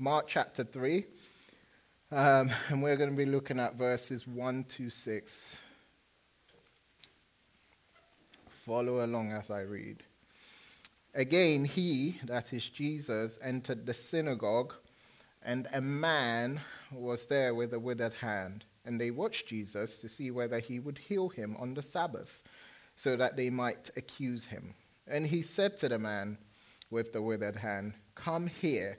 Mark chapter 3. Um, and we're going to be looking at verses 1 to 6. Follow along as I read. Again, he, that is Jesus, entered the synagogue, and a man was there with a withered hand. And they watched Jesus to see whether he would heal him on the Sabbath, so that they might accuse him. And he said to the man with the withered hand, Come here.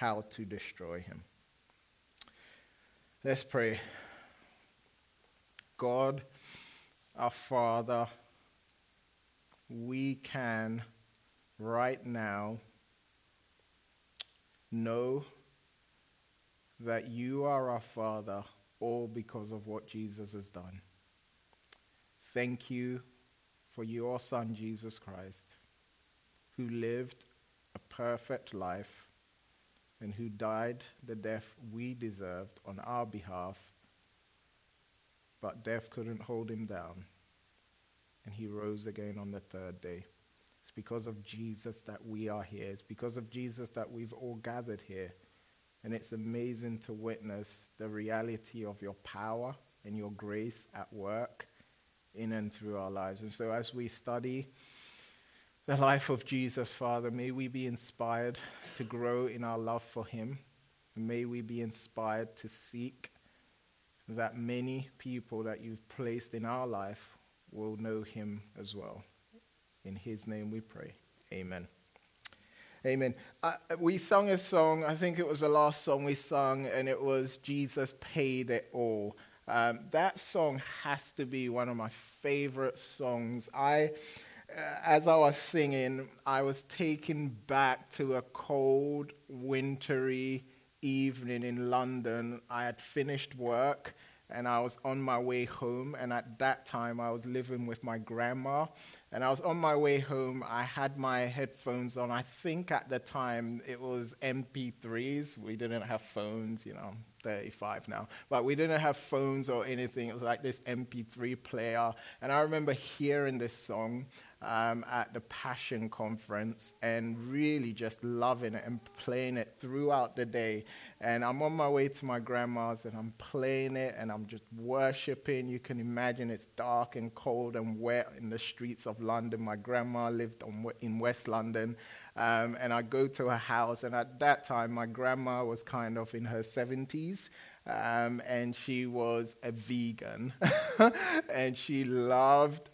how to destroy him. Let's pray. God, our Father, we can right now know that you are our Father, all because of what Jesus has done. Thank you for your Son, Jesus Christ, who lived a perfect life and who died the death we deserved on our behalf, but death couldn't hold him down. And he rose again on the third day. It's because of Jesus that we are here. It's because of Jesus that we've all gathered here. And it's amazing to witness the reality of your power and your grace at work in and through our lives. And so as we study, the life of Jesus, Father. May we be inspired to grow in our love for him. May we be inspired to seek that many people that you've placed in our life will know him as well. In his name we pray. Amen. Amen. Uh, we sung a song, I think it was the last song we sung, and it was Jesus Paid It All. Um, that song has to be one of my favorite songs. I Uh, as I was singing, I was taken back to a cold, wintry evening in London. I had finished work and I was on my way home. And at that time, I was living with my grandma. And I was on my way home. I had my headphones on. I think at the time it was MP3s. We didn't have phones, you know, 35 now. But we didn't have phones or anything. It was like this MP3 player. And I remember hearing this song um, at the Passion Conference and really just loving it and playing it throughout the day. And I'm on my way to my grandma's and I'm playing it and I'm just worshiping. You can imagine it's dark and cold and wet in the streets of London. My grandma lived on, in West London. Um, and I go to her house, and at that time, my grandma was kind of in her 70s. Um, and she was a vegan, and she loved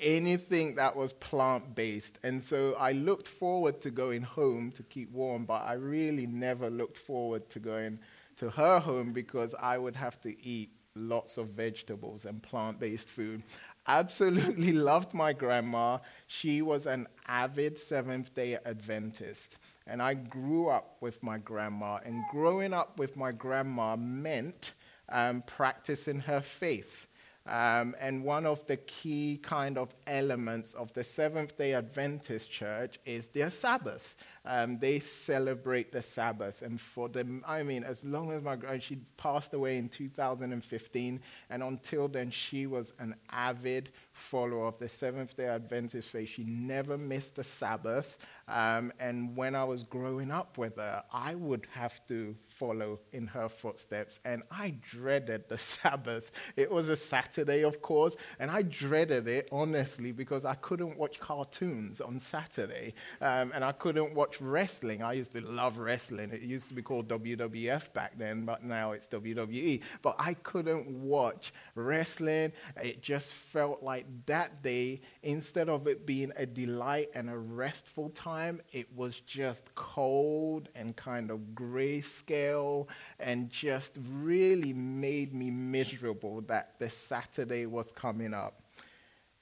anything that was plant based. And so I looked forward to going home to keep warm, but I really never looked forward to going to her home because I would have to eat lots of vegetables and plant based food. Absolutely loved my grandma. She was an avid Seventh day Adventist. And I grew up with my grandma. And growing up with my grandma meant um, practicing her faith. Um, and one of the key kind of elements of the Seventh day Adventist church is their Sabbath. Um, they celebrate the Sabbath. And for them, I mean, as long as my grandma, she passed away in 2015, and until then, she was an avid follower of the Seventh day Adventist faith. She never missed a Sabbath. Um, and when I was growing up with her, I would have to follow in her footsteps. And I dreaded the Sabbath. It was a Saturday, of course, and I dreaded it, honestly, because I couldn't watch cartoons on Saturday. Um, and I couldn't watch wrestling. I used to love wrestling. It used to be called WWF back then, but now it's WWE. But I couldn't watch wrestling. It just felt like that day, instead of it being a delight and a restful time, it was just cold and kind of grayscale and just really made me miserable that the Saturday was coming up.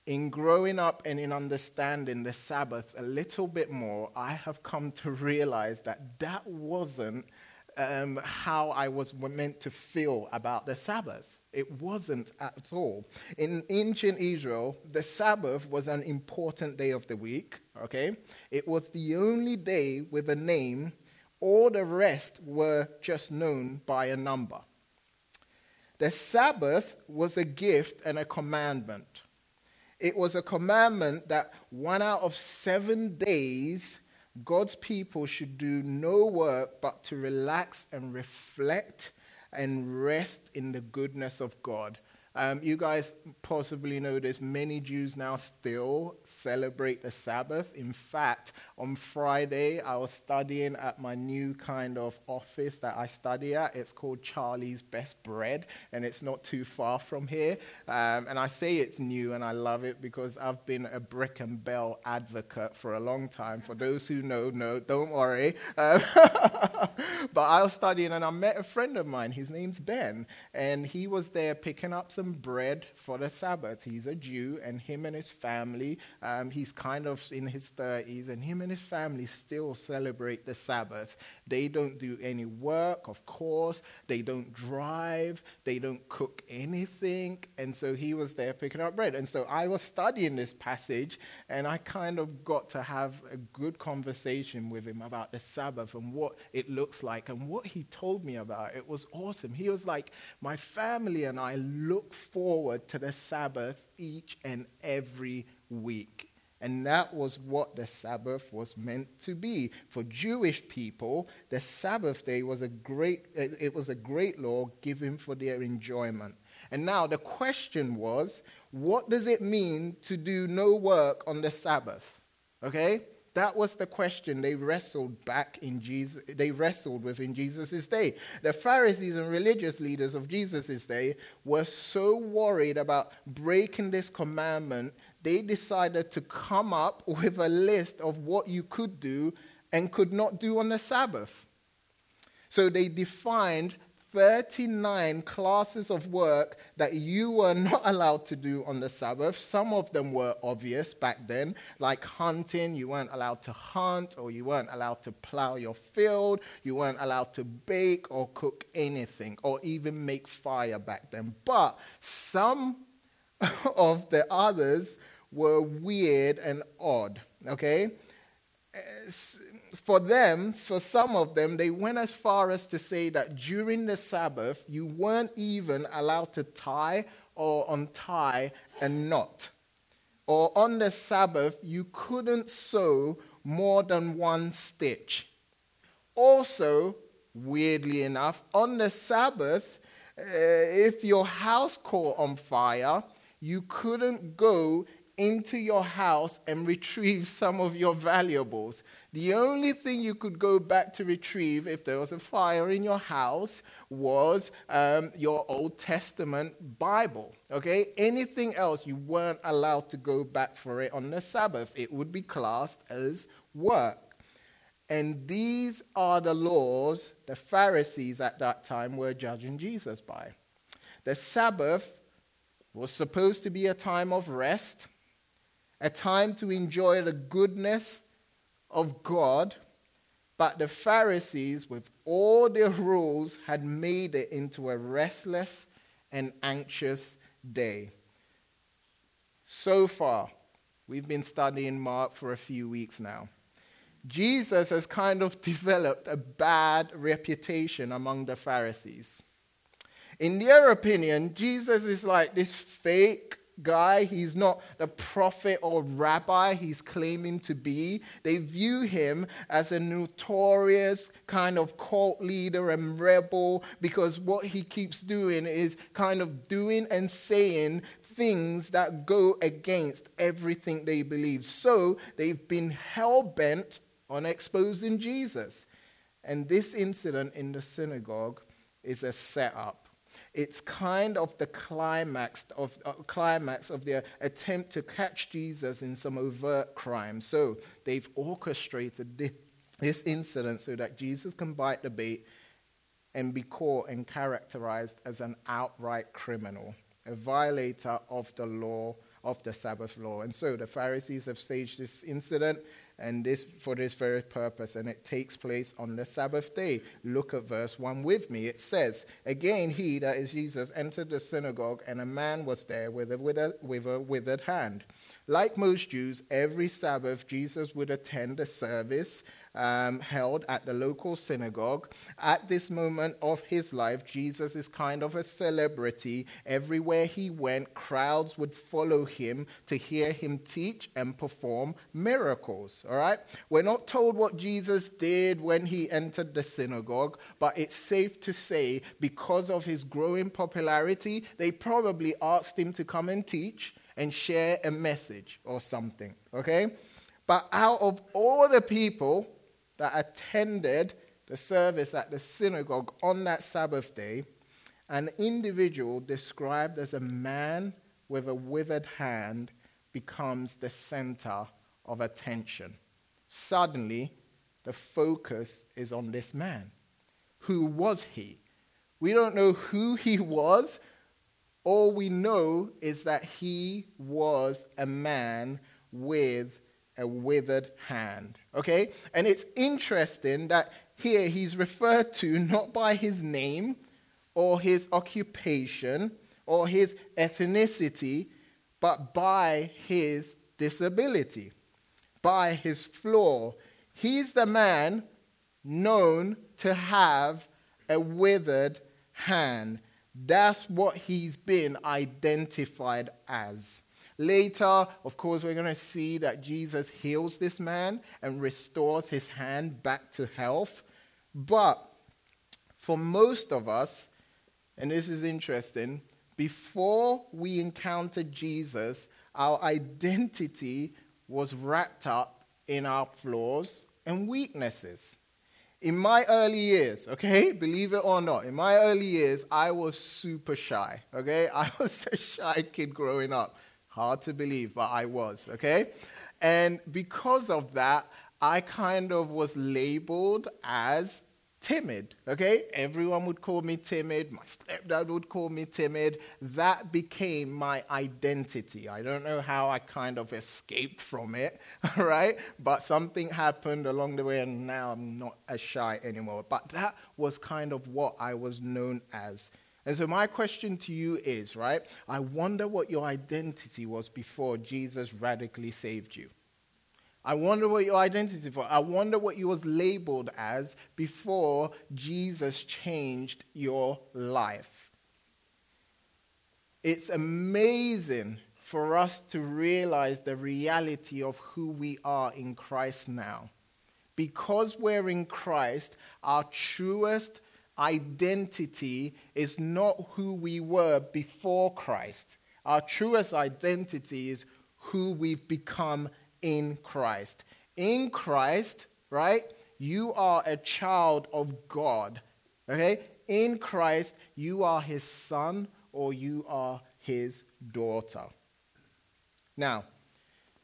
In growing up and in understanding the Sabbath a little bit more, I have come to realize that that wasn't um, how I was meant to feel about the Sabbath. It wasn't at all. In ancient Israel, the Sabbath was an important day of the week, okay? It was the only day with a name, all the rest were just known by a number. The Sabbath was a gift and a commandment. It was a commandment that one out of seven days God's people should do no work but to relax and reflect and rest in the goodness of God. Um, you guys possibly know this. Many Jews now still celebrate the Sabbath. In fact, on Friday, I was studying at my new kind of office that I study at. It's called Charlie's Best Bread, and it's not too far from here. Um, and I say it's new, and I love it because I've been a brick and bell advocate for a long time. For those who know, no, don't worry. Um, but I was studying, and I met a friend of mine. His name's Ben, and he was there picking up some bread for the Sabbath. He's a Jew, and him and his family, um, he's kind of in his 30s, and him and his family still celebrate the Sabbath. They don't do any work, of course. They don't drive. They don't cook anything. And so he was there picking up bread. And so I was studying this passage, and I kind of got to have a good conversation with him about the Sabbath and what it looks like and what he told me about. It was awesome. He was like, My family and I look forward to the Sabbath each and every week. And that was what the Sabbath was meant to be. For Jewish people, the Sabbath day was a great, it was a great law given for their enjoyment. And now the question was, what does it mean to do no work on the Sabbath? Okay? That was the question they wrestled back in Jesus, they wrestled with in Jesus' day. The Pharisees and religious leaders of Jesus' day were so worried about breaking this commandment, they decided to come up with a list of what you could do and could not do on the Sabbath. So they defined 39 classes of work that you were not allowed to do on the Sabbath. Some of them were obvious back then, like hunting. You weren't allowed to hunt, or you weren't allowed to plow your field. You weren't allowed to bake or cook anything, or even make fire back then. But some of the others were weird and odd, okay? for them, for some of them, they went as far as to say that during the Sabbath, you weren't even allowed to tie or untie a knot. Or on the Sabbath, you couldn't sew more than one stitch. Also, weirdly enough, on the Sabbath, uh, if your house caught on fire, you couldn't go into your house and retrieve some of your valuables. The only thing you could go back to retrieve if there was a fire in your house was um, your Old Testament Bible. Okay? Anything else, you weren't allowed to go back for it on the Sabbath. It would be classed as work. And these are the laws the Pharisees at that time were judging Jesus by. The Sabbath was supposed to be a time of rest, a time to enjoy the goodness of God, but the Pharisees, with all their rules, had made it into a restless and anxious day. So far, we've been studying Mark for a few weeks now. Jesus has kind of developed a bad reputation among the Pharisees. In their opinion, Jesus is like this fake guy. He's not the prophet or rabbi he's claiming to be. They view him as a notorious kind of cult leader and rebel because what he keeps doing is kind of doing and saying things that go against everything they believe. So they've been hell bent on exposing Jesus. And this incident in the synagogue is a setup it's kind of the climax of, uh, climax of their attempt to catch Jesus in some overt crime. So they've orchestrated this incident so that Jesus can bite the bait and be caught and characterized as an outright criminal, a violator of the law of the Sabbath law. And so the Pharisees have staged this incident and this for this very purpose, and it takes place on the Sabbath day. Look at verse 1 with me. It says, Again, he, that is Jesus, entered the synagogue, and a man was there with a, with a, with a withered hand. Like most Jews, every Sabbath Jesus would attend a service um, held at the local synagogue. At this moment of his life, Jesus is kind of a celebrity. Everywhere he went, crowds would follow him to hear him teach and perform miracles. All right? We're not told what Jesus did when he entered the synagogue, but it's safe to say because of his growing popularity, they probably asked him to come and teach and share a message or something. Okay? But out of all the people, that attended the service at the synagogue on that Sabbath day, an individual described as a man with a withered hand becomes the center of attention. Suddenly, the focus is on this man. Who was he? We don't know who he was. All we know is that he was a man with a withered hand. Okay? And it's interesting that here he's referred to not by his name or his occupation or his ethnicity, but by his disability, by his flaw. He's the man known to have a withered hand. That's what he's been identified as. Later, of course, we're going to see that Jesus heals this man and restores his hand back to health. But for most of us, and this is interesting, before we encountered Jesus, our identity was wrapped up in our flaws and weaknesses. In my early years, okay, believe it or not, in my early years, I was super shy, okay? I was a shy kid growing up. Hard to believe, but I was, okay? And because of that, I kind of was labeled as timid, okay? Everyone would call me timid. My stepdad would call me timid. That became my identity. I don't know how I kind of escaped from it, right? But something happened along the way, and now I'm not as shy anymore. But that was kind of what I was known as. And so, my question to you is, right? I wonder what your identity was before Jesus radically saved you. I wonder what your identity was. I wonder what you was labeled as before Jesus changed your life. It's amazing for us to realize the reality of who we are in Christ now. Because we're in Christ, our truest identity is not who we were before Christ. Our truest identity is who we've become in Christ. In Christ, right, you are a child of God. Okay? In Christ, you are his son or you are his daughter. Now,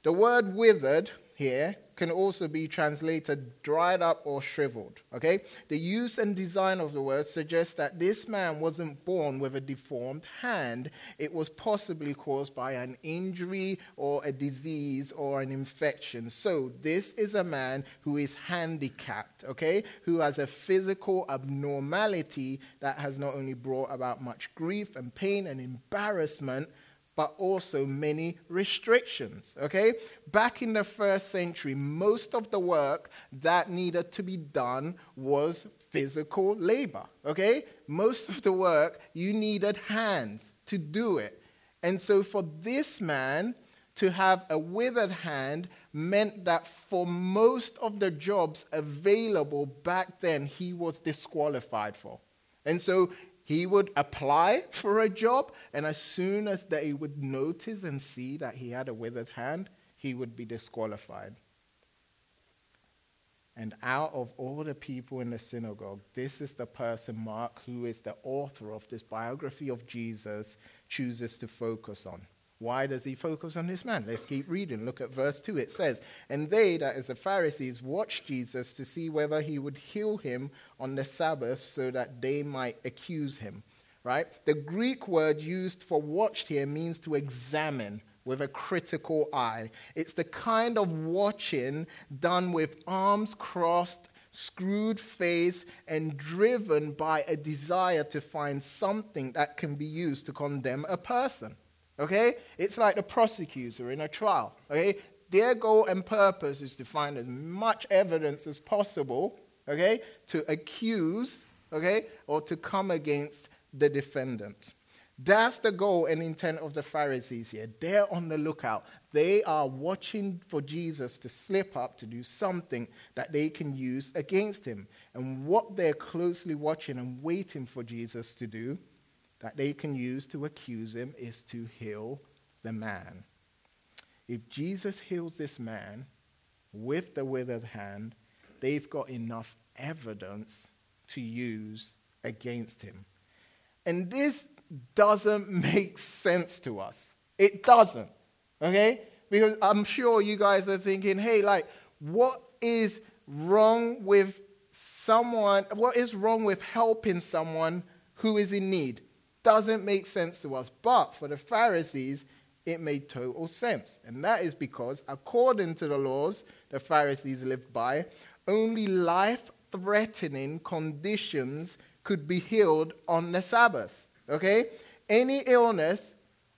the word withered here can also be translated dried up or shriveled. Okay? The use and design of the word suggests that this man wasn't born with a deformed hand. It was possibly caused by an injury or a disease or an infection. So, this is a man who is handicapped, okay? Who has a physical abnormality that has not only brought about much grief and pain and embarrassment but also many restrictions. Okay? Back in the first century, most of the work that needed to be done was physical labor. Okay? Most of the work, you needed hands to do it. And so for this man to have a withered hand meant that for most of the jobs available back then, he was disqualified for. And so he would apply for a job, and as soon as they would notice and see that he had a withered hand, he would be disqualified. And out of all the people in the synagogue, this is the person, Mark, who is the author of this biography of Jesus, chooses to focus on. Why does he focus on this man? Let's keep reading. Look at verse 2. It says, And they, that is the Pharisees, watched Jesus to see whether he would heal him on the Sabbath so that they might accuse him. Right? The Greek word used for watched here means to examine. with a critical eye. It's the kind of watching done with arms crossed, screwed face, and driven by a desire to find something that can be used to condemn a person. Okay? It's like the prosecutor in a trial. Okay? Their goal and purpose is to find as much evidence as possible, okay, to accuse, okay, or to come against the defendant. That's the goal and intent of the Pharisees here. They're on the lookout. They are watching for Jesus to slip up, to do something that they can use against him. And what they're closely watching and waiting for Jesus to do, that they can use to accuse him, is to heal the man. If Jesus heals this man with the withered hand, they've got enough evidence to use against him. And this doesn't make sense to us. It doesn't. Okay? Because I'm sure you guys are thinking, hey, like, what is wrong with someone? What is wrong with helping someone who is in need? Doesn't make sense to us. But for the Pharisees, it made total sense. And that is because, according to the laws the Pharisees lived by, only life threatening conditions could be healed on the Sabbath. Okay? Any illness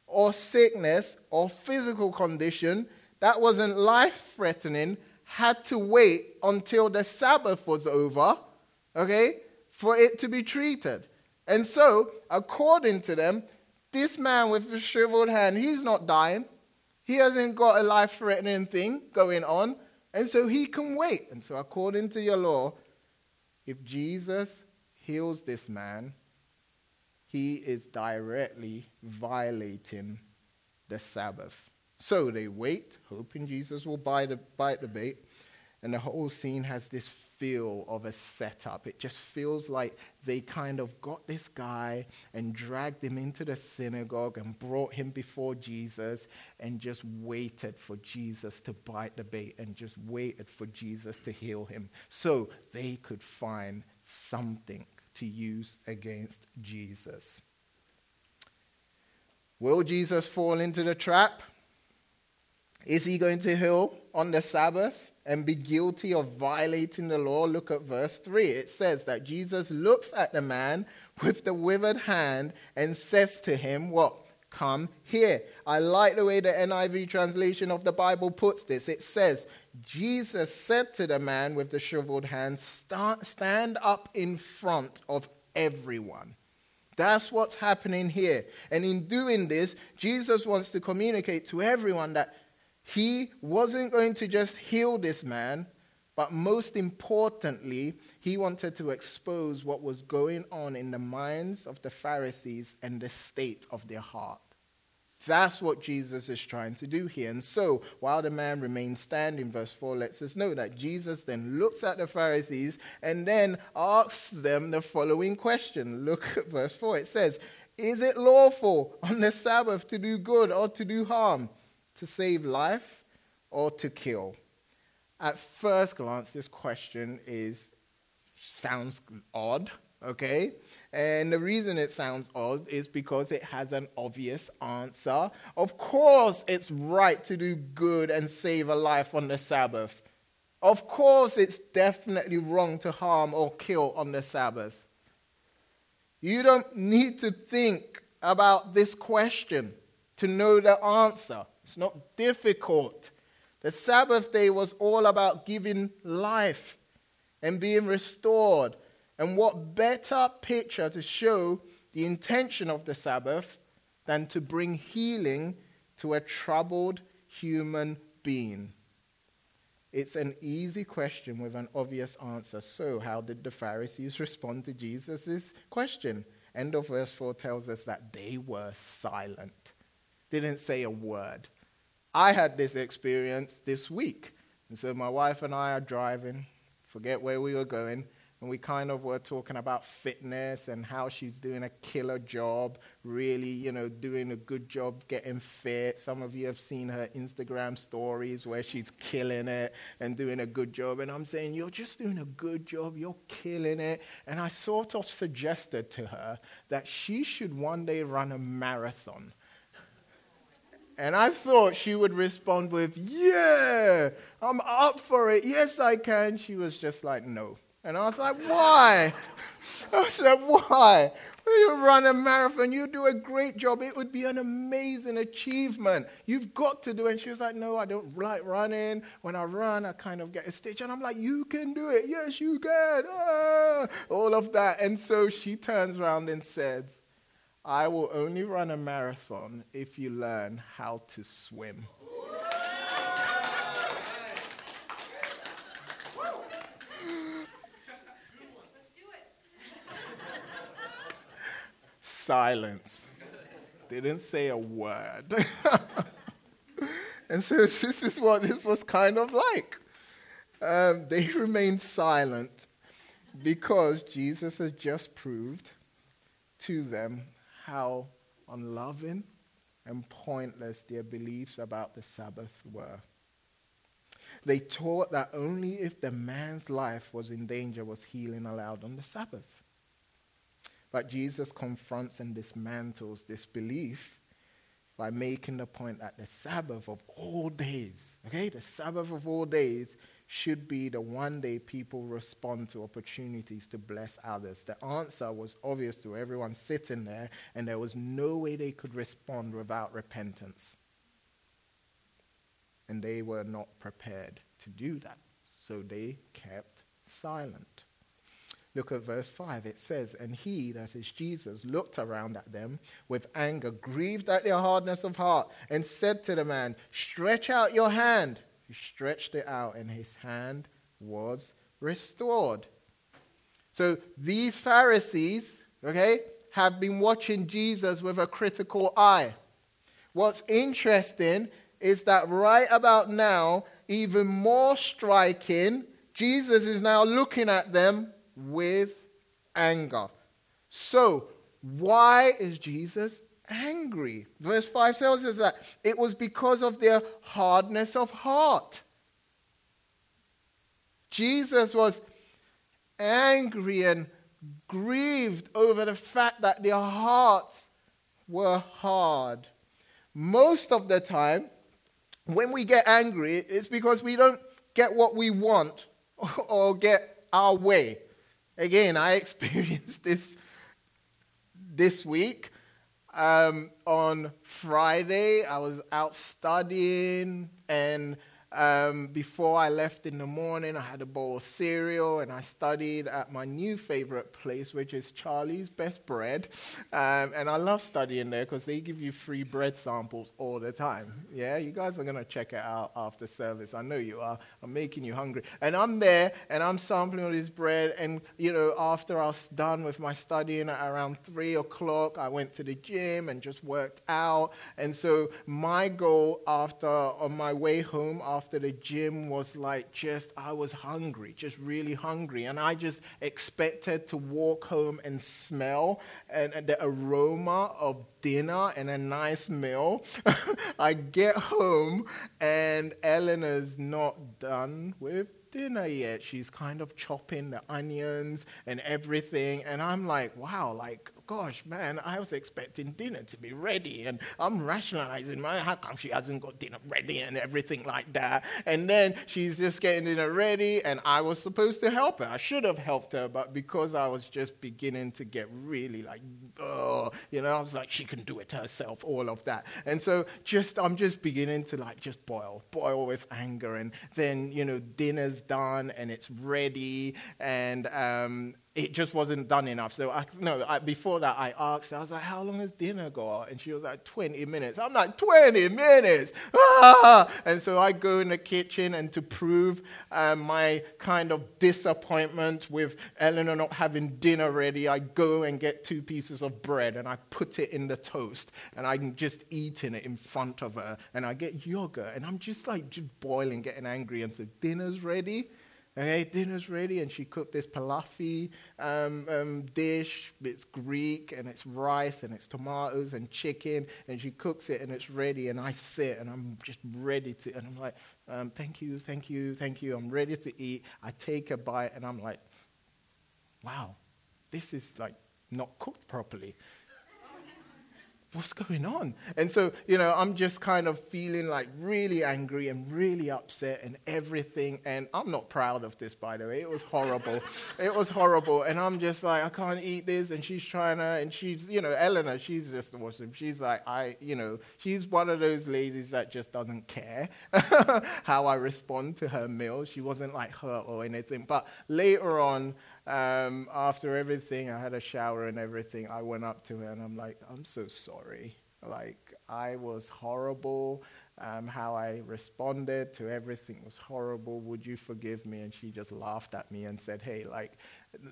or sickness or physical condition that wasn't life threatening had to wait until the Sabbath was over, okay, for it to be treated. And so, according to them, this man with the shriveled hand, he's not dying. He hasn't got a life threatening thing going on. And so he can wait. And so, according to your law, if Jesus heals this man, he is directly violating the Sabbath. So they wait, hoping Jesus will bite the, bite the bait. And the whole scene has this feel of a setup. It just feels like they kind of got this guy and dragged him into the synagogue and brought him before Jesus and just waited for Jesus to bite the bait and just waited for Jesus to heal him so they could find something to use against Jesus. Will Jesus fall into the trap? Is he going to heal on the Sabbath and be guilty of violating the law? Look at verse 3. It says that Jesus looks at the man with the withered hand and says to him, What? Come here. I like the way the NIV translation of the Bible puts this. It says, Jesus said to the man with the shriveled hand, Stand up in front of everyone. That's what's happening here. And in doing this, Jesus wants to communicate to everyone that he wasn't going to just heal this man, but most importantly, he wanted to expose what was going on in the minds of the Pharisees and the state of their heart. That's what Jesus is trying to do here. And so, while the man remained standing, verse 4 lets us know that Jesus then looks at the Pharisees and then asks them the following question. Look at verse 4. It says, Is it lawful on the Sabbath to do good or to do harm? To save life or to kill? At first glance, this question is sounds odd, okay? And the reason it sounds odd is because it has an obvious answer. Of course, it's right to do good and save a life on the Sabbath. Of course, it's definitely wrong to harm or kill on the Sabbath. You don't need to think about this question to know the answer. It's not difficult. The Sabbath day was all about giving life and being restored. And what better picture to show the intention of the Sabbath than to bring healing to a troubled human being? It's an easy question with an obvious answer. So, how did the Pharisees respond to Jesus' question? End of verse 4 tells us that they were silent, didn't say a word. I had this experience this week. And so my wife and I are driving, forget where we were going, and we kind of were talking about fitness and how she's doing a killer job, really, you know, doing a good job getting fit. Some of you have seen her Instagram stories where she's killing it and doing a good job. And I'm saying, You're just doing a good job, you're killing it. And I sort of suggested to her that she should one day run a marathon And I thought she would respond with, Yeah, I'm up for it. Yes, I can. She was just like, No. And I was like, Why? I said, Why? You run a marathon, you do a great job. It would be an amazing achievement. You've got to do it. And she was like, No, I don't like running. When I run, I kind of get a stitch. And I'm like, You can do it. Yes, you can. Ah, all of that. And so she turns around and said, I will only run a marathon if you learn how to swim. Silence. They didn't say a word. and so this is what this was kind of like. Um, they remained silent because Jesus has just proved to them how unloving and pointless their beliefs about the Sabbath were. They taught that only if the man's life was in danger was healing allowed on the Sabbath. But Jesus confronts and dismantles this belief by making the point that the Sabbath of all days, okay, the Sabbath of all days should be the one day people respond to opportunities to bless others. The answer was obvious to everyone sitting there, and there was no way they could respond without repentance. And they were not prepared to do that, so they kept silent. Look at verse 5. It says, And he, that is Jesus, looked around at them with anger, grieved at their hardness of heart, and said to the man, Stretch out your hand. He stretched it out, and his hand was restored. So these Pharisees, okay, have been watching Jesus with a critical eye. What's interesting is that right about now, even more striking, Jesus is now looking at them with anger. So, why is Jesus angry. Verse 5 tells us that it was because of their hardness of heart. Jesus was angry and grieved over the fact that their hearts were hard. Most of the time, when we get angry, it's because we don't get what we want or get our way. Again, I experienced this this week. Um, on Friday, I was out studying, and um, before I left in the morning, I had a bowl of cereal and I studied at my new favorite place, which is Charlie's Best Bread. Um, and I love studying there because they give you free bread samples all the time. Yeah, you guys are going to check it out after service. I know you are. I'm making you hungry. And I'm there and I'm sampling all this bread. And, you know, after I was done with my studying at around 3 o'clock, I went to the gym and just worked out. And so my goal after, on my way home, after after the gym was like just, I was hungry, just really hungry. And I just expected to walk home and smell and, and the aroma of dinner and a nice meal. I get home and Eleanor's not done with dinner yet. She's kind of chopping the onions and everything. And I'm like, wow, like gosh, man, I was expecting dinner to be ready. And I'm rationalizing, man, how come she hasn't got dinner ready and everything like that? And then she's just getting dinner ready, and I was supposed to help her. I should have helped her, but because I was just beginning to get really like, oh, you know, I was like, she can do it herself, all of that. And so just, I'm just beginning to like just boil, boil with anger. And then, you know, dinner's done and it's ready. And, um, it just wasn't done enough. So I, no, I, before that, I asked, her, I was like, how long has dinner got? And she was like, 20 minutes. I'm like, 20 minutes? Ah! And so I go in the kitchen, and to prove um, my kind of disappointment with Eleanor not having dinner ready, I go and get two pieces of bread and I put it in the toast, and I'm just eating it in front of her, and I get yogurt, and I'm just like just boiling, getting angry, and so dinner's ready. Okay, dinner's ready, and she cooked this palafel um, um, dish. It's Greek, and it's rice, and it's tomatoes and chicken, and she cooks it, and it's ready. And I sit, and I'm just ready to, and I'm like, um, thank you, thank you, thank you. I'm ready to eat. I take a bite, and I'm like, wow, this is like not cooked properly. What's going on? And so, you know, I'm just kind of feeling like really angry and really upset and everything. And I'm not proud of this, by the way. It was horrible. it was horrible. And I'm just like, I can't eat this. And she's trying to, and she's, you know, Eleanor, she's just awesome. She's like, I, you know, she's one of those ladies that just doesn't care how I respond to her meal. She wasn't like hurt or anything. But later on, um, after everything, I had a shower and everything. I went up to her and I'm like, I'm so sorry. Like, I was horrible. Um, how I responded to everything was horrible. Would you forgive me? And she just laughed at me and said, Hey, like,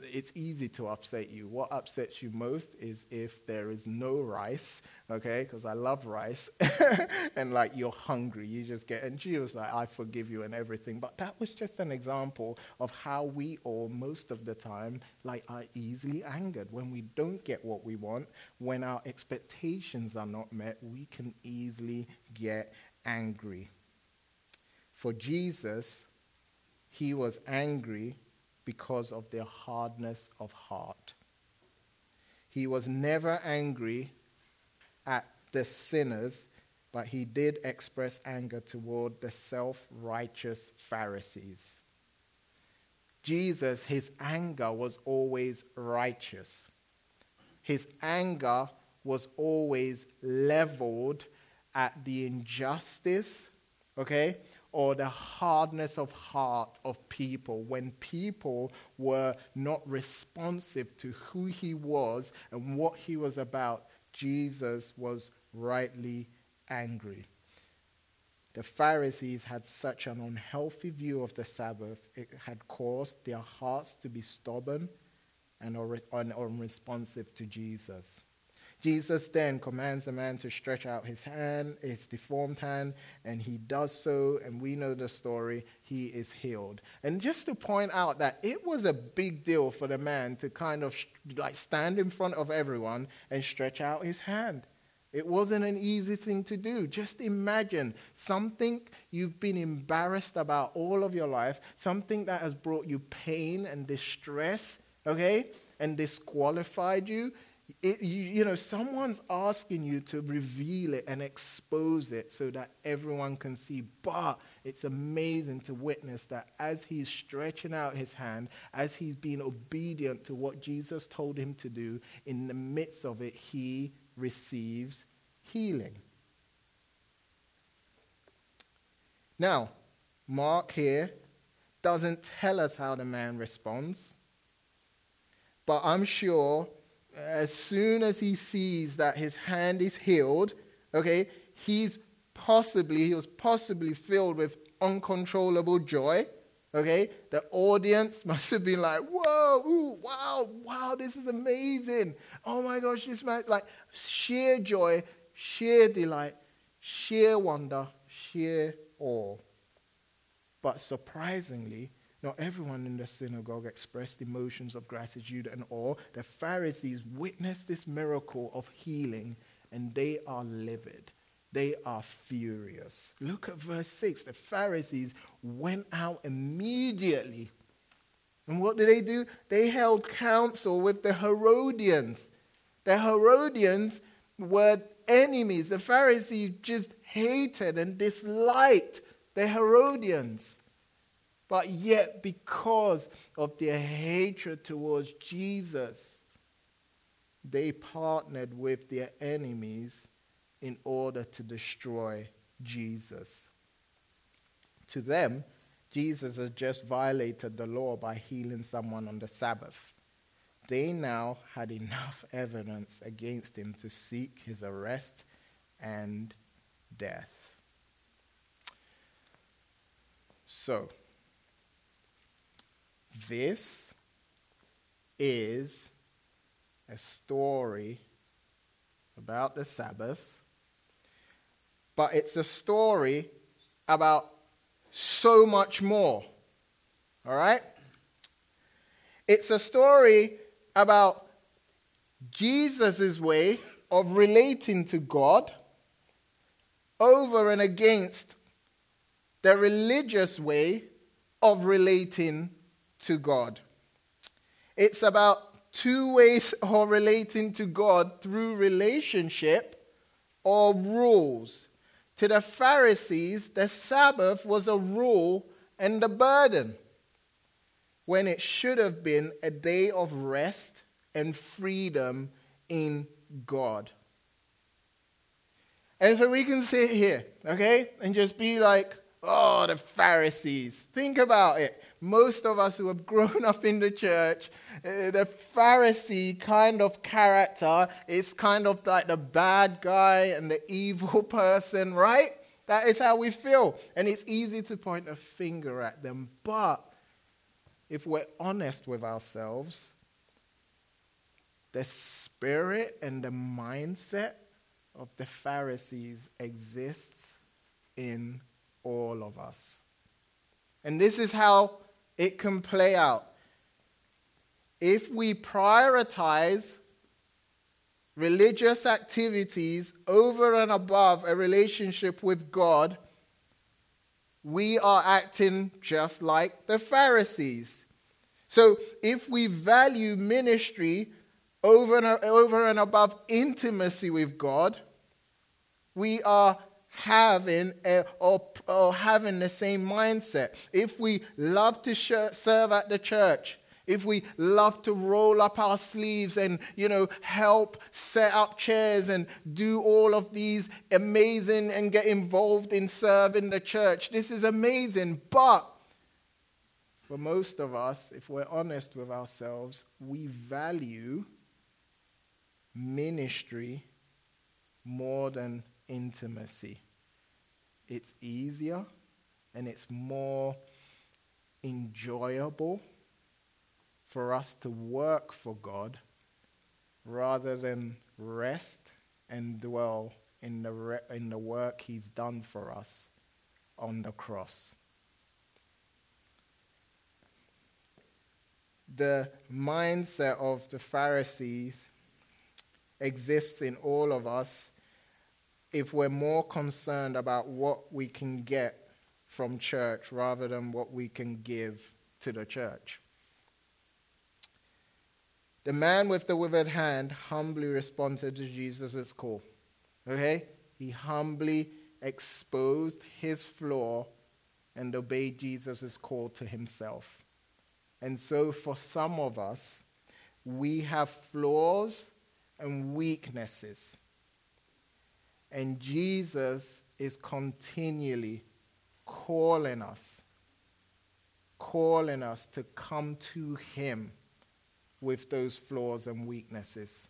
it's easy to upset you. What upsets you most is if there is no rice, okay? Because I love rice. and like, you're hungry. You just get, and was like, I forgive you and everything. But that was just an example of how we all, most of the time, like, are easily angered. When we don't get what we want, when our expectations are not met, we can easily get angry. For Jesus, he was angry because of their hardness of heart. He was never angry at the sinners, but he did express anger toward the self righteous Pharisees. Jesus, his anger was always righteous. His anger was always leveled at the injustice, okay, or the hardness of heart of people when people were not responsive to who he was and what he was about. Jesus was rightly angry. The Pharisees had such an unhealthy view of the Sabbath, it had caused their hearts to be stubborn and unresponsive to Jesus. Jesus then commands the man to stretch out his hand, his deformed hand, and he does so, and we know the story. He is healed. And just to point out that it was a big deal for the man to kind of like stand in front of everyone and stretch out his hand. It wasn't an easy thing to do. Just imagine something you've been embarrassed about all of your life, something that has brought you pain and distress, okay, and disqualified you it, you, you know, someone's asking you to reveal it and expose it so that everyone can see. But it's amazing to witness that as he's stretching out his hand, as he's being obedient to what Jesus told him to do, in the midst of it, he receives healing. Now, Mark here doesn't tell us how the man responds, but I'm sure as soon as he sees that his hand is healed, okay, he's possibly, he was possibly filled with uncontrollable joy. Okay, the audience must have been like, whoa, ooh, wow, wow, this is amazing. Oh my gosh, this man, like sheer joy, sheer delight, sheer wonder, sheer awe. But surprisingly, not everyone in the synagogue expressed emotions of gratitude and awe. The Pharisees witnessed this miracle of healing and they are livid. They are furious. Look at verse 6. The Pharisees went out immediately. And what did they do? They held council with the Herodians. The Herodians were enemies. The Pharisees just hated and disliked the Herodians. But yet, because of their hatred towards Jesus, they partnered with their enemies in order to destroy Jesus. To them, Jesus has just violated the law by healing someone on the Sabbath. They now had enough evidence against him to seek his arrest and death. So, this is a story about the Sabbath, but it's a story about so much more. All right? It's a story about Jesus' way of relating to God over and against the religious way of relating to God. It's about two ways of relating to God through relationship, or rules. To the Pharisees, the Sabbath was a rule and a burden, when it should have been a day of rest and freedom in God. And so we can sit here, okay, and just be like, oh, the Pharisees. Think about it. Most of us who have grown up in the church, uh, the Pharisee kind of character is kind of like the bad guy and the evil person, right? That is how we feel. And it's easy to point a finger at them. But if we're honest with ourselves, the spirit and the mindset of the Pharisees exists in all of us. And this is how it can play out. If we prioritize religious activities over and above a relationship with God, we are acting just like the Pharisees. So if we value ministry over and, over and above intimacy with God, we are having a, or, or having the same mindset. If we love to sh- serve at the church, if we love to roll up our sleeves and you know help set up chairs and do all of these amazing and get involved in serving the church this is amazing but for most of us if we're honest with ourselves we value ministry more than intimacy. It's easier and it's more enjoyable for us to work for God rather than rest and dwell in the, re- in the work He's done for us on the cross. The mindset of the Pharisees exists in all of us if we're more concerned about what we can get from church rather than what we can give to the church. The man with the withered hand humbly responded to Jesus' call. Okay? He humbly exposed his flaw and obeyed Jesus' call to himself. And so, for some of us, we have flaws and weaknesses. And Jesus is continually calling us, calling us to come to Him with those flaws and weaknesses.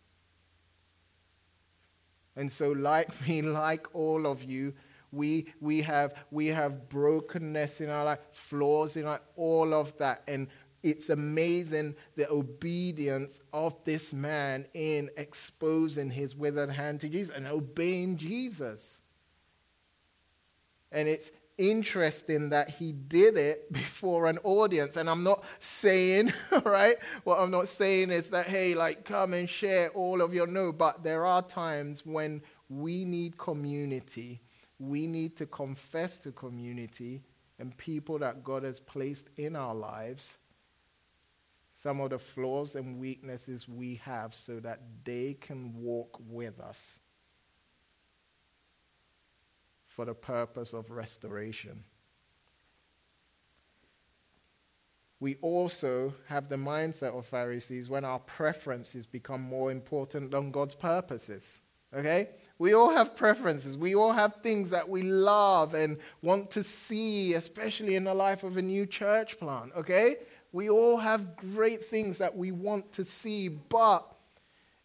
And so, like me, like all of you, we, we, have, we have brokenness in our life, flaws in our, all of that. And it's amazing the obedience of this man in exposing his withered hand to Jesus and obeying Jesus. And it's interesting that he did it before an audience. And I'm not saying, right? What I'm not saying is that, hey, like, come and share all of your no, but there are times when we need community. We need to confess to community and people that God has placed in our lives some of the flaws and weaknesses we have so that they can walk with us for the purpose of restoration. We also have the mindset of Pharisees when our preferences become more important than God's purposes. Okay? We all have preferences. We all have things that we love and want to see, especially in the life of a new church plant. Okay? We all have great things that we want to see, but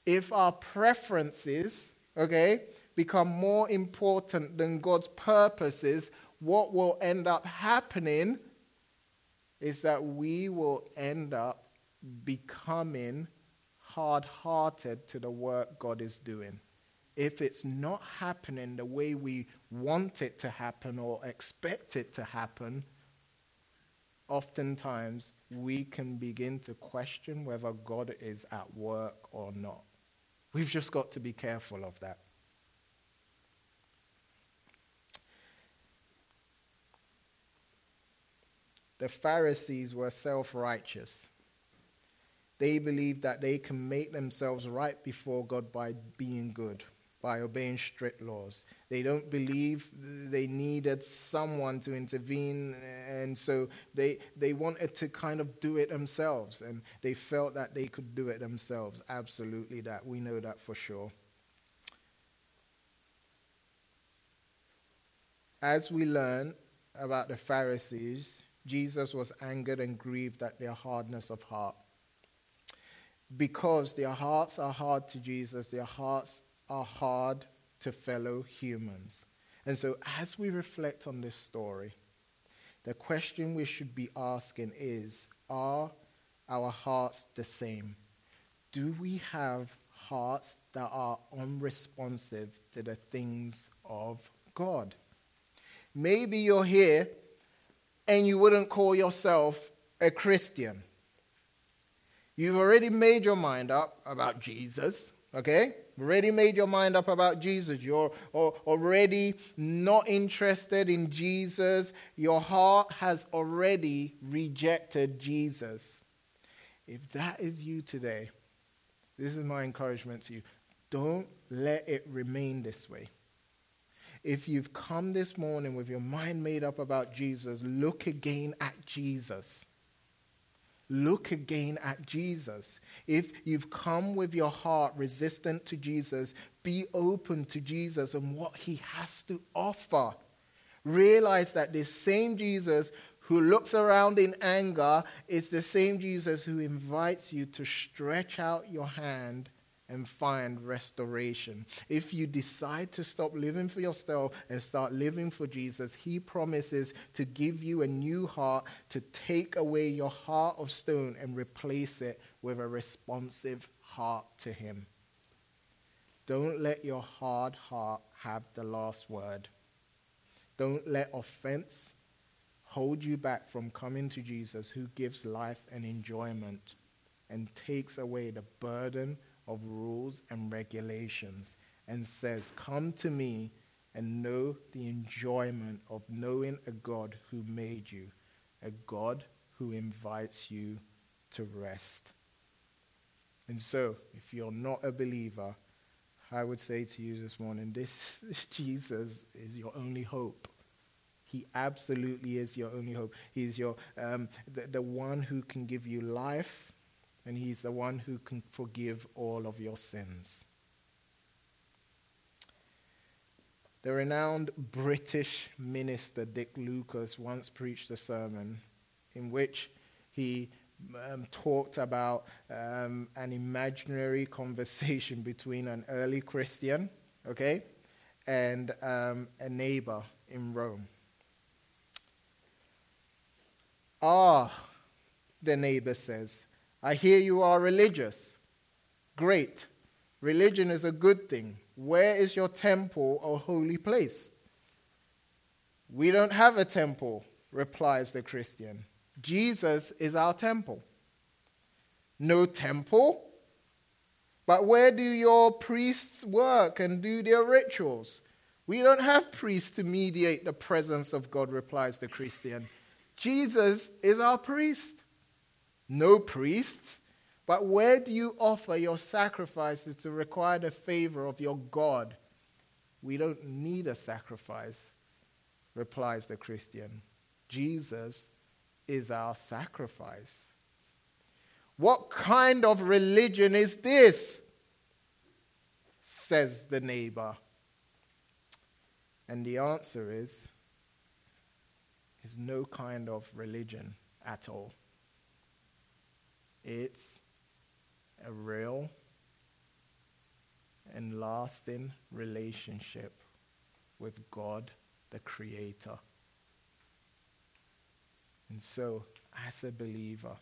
if our preferences, okay, become more important than God's purposes, what will end up happening is that we will end up becoming hard hearted to the work God is doing. If it's not happening the way we want it to happen or expect it to happen, oftentimes we can begin to question whether God is at work or not. We've just got to be careful of that. The Pharisees were self righteous. They believed that they can make themselves right before God by being good. By obeying strict laws. They don't believe they needed someone to intervene, and so they, they wanted to kind of do it themselves, and they felt that they could do it themselves. Absolutely, that. We know that for sure. As we learn about the Pharisees, Jesus was angered and grieved at their hardness of heart. Because their hearts are hard to Jesus, their hearts are hard to fellow humans. And so, as we reflect on this story, the question we should be asking is Are our hearts the same? Do we have hearts that are unresponsive to the things of God? Maybe you're here and you wouldn't call yourself a Christian. You've already made your mind up about Jesus, okay? Already made your mind up about Jesus. You're already not interested in Jesus. Your heart has already rejected Jesus. If that is you today, this is my encouragement to you. Don't let it remain this way. If you've come this morning with your mind made up about Jesus, look again at Jesus. Look again at Jesus. If you've come with your heart resistant to Jesus, be open to Jesus and what he has to offer. Realize that this same Jesus who looks around in anger is the same Jesus who invites you to stretch out your hand and find restoration. If you decide to stop living for yourself and start living for Jesus, He promises to give you a new heart, to take away your heart of stone and replace it with a responsive heart to Him. Don't let your hard heart have the last word. Don't let offense hold you back from coming to Jesus, who gives life and enjoyment and takes away the burden of rules and regulations and says, Come to me and know the enjoyment of knowing a God who made you, a God who invites you to rest. And so, if you're not a believer, I would say to you this morning this, Jesus is your only hope. He absolutely is your only hope. He is your, um, the, the one who can give you life and He's the one who can forgive all of your sins. The renowned British minister Dick Lucas once preached a sermon in which he um, talked about um, an imaginary conversation between an early Christian, okay, and um, a neighbor in Rome. Ah, the neighbor says, I hear you are religious. Great. Religion is a good thing. Where is your temple or holy place? We don't have a temple, replies the Christian. Jesus is our temple. No temple? But where do your priests work and do their rituals? We don't have priests to mediate the presence of God, replies the Christian. Jesus is our priest no priests. But where do you offer your sacrifices to require the favor of your God? We don't need a sacrifice, replies the Christian. Jesus is our sacrifice. What kind of religion is this? says the neighbor. And the answer is, is no kind of religion at all. It's a real and lasting relationship with God, the Creator. And so, as a believer,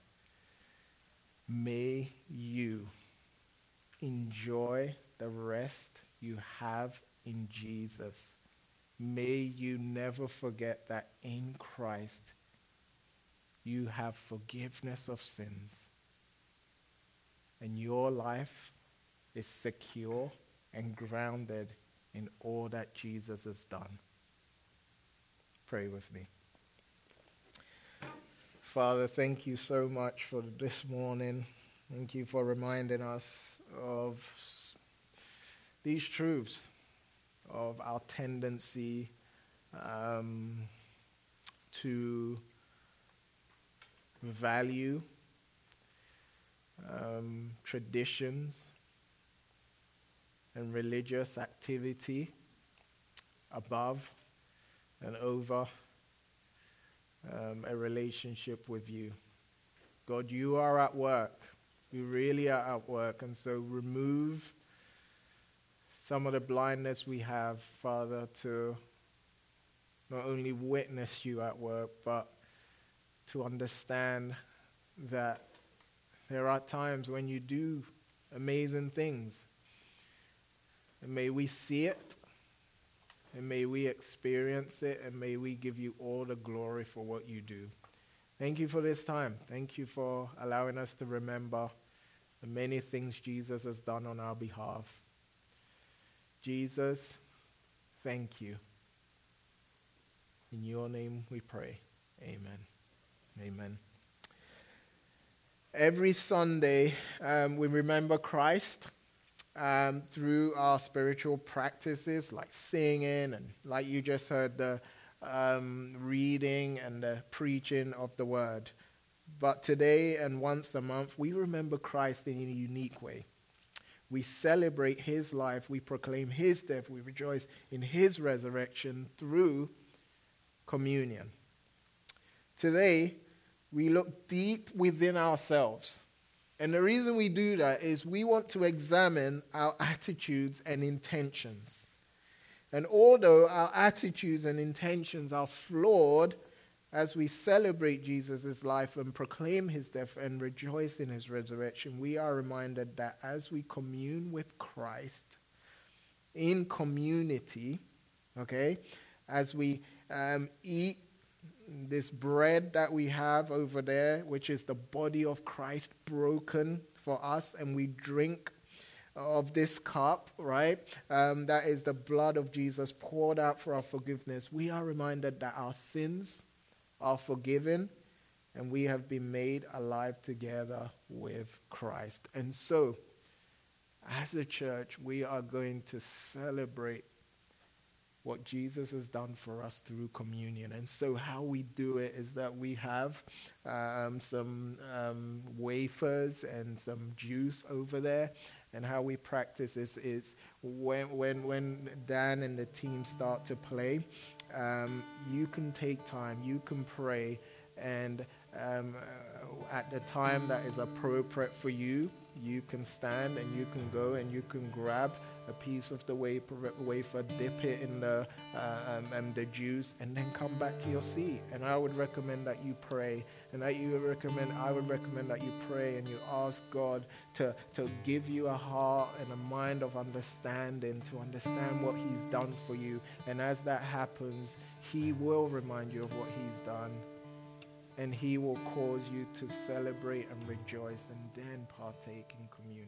may you enjoy the rest you have in Jesus. May you never forget that in Christ you have forgiveness of sins and your life is secure and grounded in all that Jesus has done. Pray with me. Father, thank you so much for this morning. Thank you for reminding us of these truths of our tendency um, to value um, traditions and religious activity above and over um, a relationship with you. God, you are at work. You really are at work. And so remove some of the blindness we have, Father, to not only witness you at work, but to understand that there are times when you do amazing things. And may we see it, and may we experience it, and may we give you all the glory for what you do. Thank you for this time. Thank you for allowing us to remember the many things Jesus has done on our behalf. Jesus, thank you. In your name we pray. Amen. Amen. Every Sunday, um, we remember Christ um, through our spiritual practices like singing and, like you just heard, the um, reading and the preaching of the word. But today and once a month, we remember Christ in a unique way. We celebrate his life, we proclaim his death, we rejoice in his resurrection through communion. Today, we look deep within ourselves. And the reason we do that is we want to examine our attitudes and intentions. And although our attitudes and intentions are flawed as we celebrate Jesus' life and proclaim his death and rejoice in his resurrection, we are reminded that as we commune with Christ in community, okay, as we um, eat this bread that we have over there, which is the body of Christ broken for us, and we drink of this cup, right? Um, that is the blood of Jesus poured out for our forgiveness. We are reminded that our sins are forgiven and we have been made alive together with Christ. And so, as a church, we are going to celebrate what Jesus has done for us through communion. And so, how we do it is that we have um, some um, wafers and some juice over there. And how we practice this is when, when, when Dan and the team start to play, um, you can take time, you can pray, and um, uh, at the time that is appropriate for you, you can stand and you can go and you can grab a piece of the wafer, dip it in the, uh, um, and the juice, and then come back to your seat. And I would recommend that you pray, and that you recommend, I would recommend that you pray and you ask God to, to give you a heart and a mind of understanding, to understand what He's done for you. And as that happens, He will remind you of what He's done. And He will cause you to celebrate and rejoice and then partake in communion.